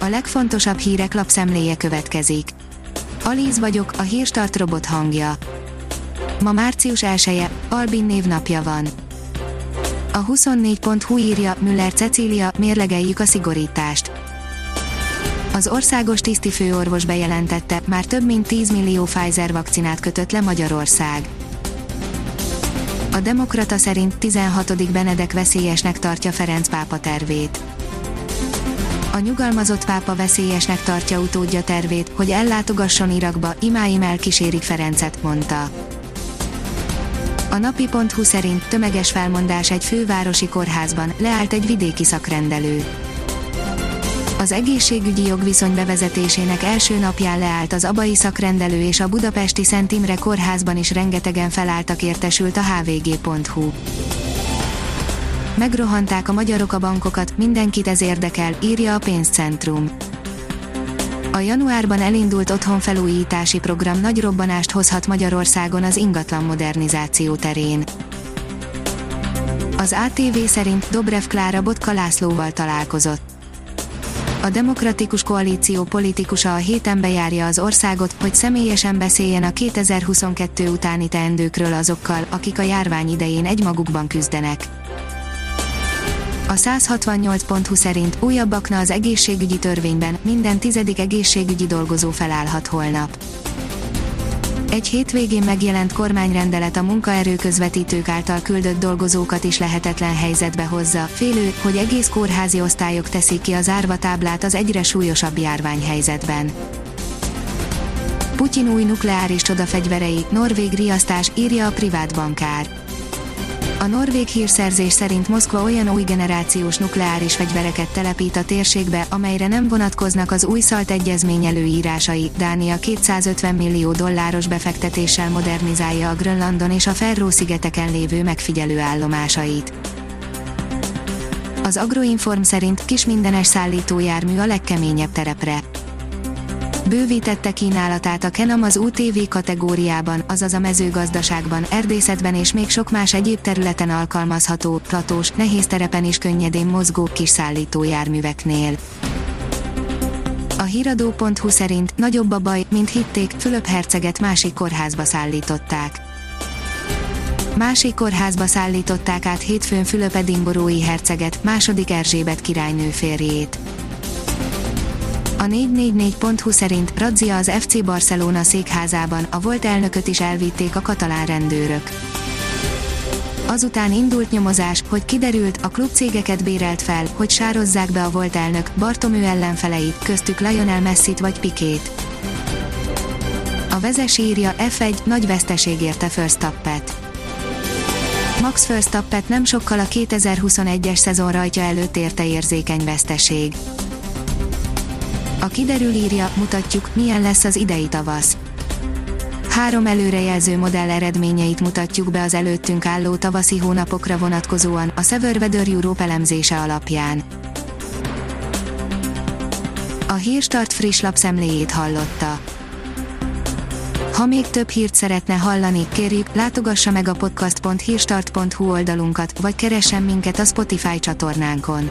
a legfontosabb hírek lapszemléje következik. Alíz vagyok, a hírstart robot hangja. Ma március 1 Albin névnapja van. A 24.hu írja, Müller Cecília, mérlegeljük a szigorítást. Az országos tisztifőorvos bejelentette, már több mint 10 millió Pfizer vakcinát kötött le Magyarország. A Demokrata szerint 16. Benedek veszélyesnek tartja Ferenc pápa tervét. A nyugalmazott pápa veszélyesnek tartja utódja tervét, hogy ellátogasson Irakba, imáim elkísérik Ferencet, mondta. A napi.hu szerint tömeges felmondás egy fővárosi kórházban, leállt egy vidéki szakrendelő. Az egészségügyi jogviszony bevezetésének első napján leállt az abai szakrendelő és a budapesti Szent Imre kórházban is rengetegen felálltak értesült a hvg.hu. Megrohanták a magyarok a bankokat, mindenkit ez érdekel, írja a pénzcentrum. A januárban elindult otthonfelújítási program nagy robbanást hozhat Magyarországon az ingatlan modernizáció terén. Az ATV szerint Dobrev Klára Botka Lászlóval találkozott. A Demokratikus Koalíció politikusa a héten bejárja az országot, hogy személyesen beszéljen a 2022 utáni teendőkről azokkal, akik a járvány idején egymagukban küzdenek. A 168.hu szerint újabb az egészségügyi törvényben, minden tizedik egészségügyi dolgozó felállhat holnap. Egy hétvégén megjelent kormányrendelet a munkaerő közvetítők által küldött dolgozókat is lehetetlen helyzetbe hozza, félő, hogy egész kórházi osztályok teszik ki az árva táblát az egyre súlyosabb járványhelyzetben. Putyin új nukleáris csodafegyverei, norvég riasztás, írja a privát bankár. A norvég hírszerzés szerint Moszkva olyan új generációs nukleáris fegyvereket telepít a térségbe, amelyre nem vonatkoznak az új szalt egyezmény előírásai. Dánia 250 millió dolláros befektetéssel modernizálja a Grönlandon és a Ferró-szigeteken lévő megfigyelő állomásait. Az Agroinform szerint kis mindenes szállítójármű a legkeményebb terepre Bővítette kínálatát a Kenam az UTV kategóriában, azaz a mezőgazdaságban, erdészetben és még sok más egyéb területen alkalmazható, platós, nehéz terepen is könnyedén mozgó kis szállítójárműveknél. A híradó.hu szerint nagyobb a baj, mint hitték, Fülöp herceget másik kórházba szállították. Másik kórházba szállították át hétfőn Fülöp Edinborói herceget, második Erzsébet királynő férjét. A 444.hu szerint razzia az FC Barcelona székházában, a volt elnököt is elvitték a katalán rendőrök. Azután indult nyomozás, hogy kiderült, a klub cégeket bérelt fel, hogy sározzák be a volt elnök, Bartomő ellenfeleit, köztük Lionel Messit vagy Pikét. A vezes írja F1 nagy veszteség érte Verstappet. Max Verstappet nem sokkal a 2021-es szezon rajtja előtt érte érzékeny veszteség. A kiderül írja, mutatjuk, milyen lesz az idei tavasz. Három előrejelző modell eredményeit mutatjuk be az előttünk álló tavaszi hónapokra vonatkozóan, a Sever Weather Europe elemzése alapján. A Hírstart friss lapszemléjét hallotta. Ha még több hírt szeretne hallani, kérjük, látogassa meg a podcast.hírstart.hu oldalunkat, vagy keressen minket a Spotify csatornánkon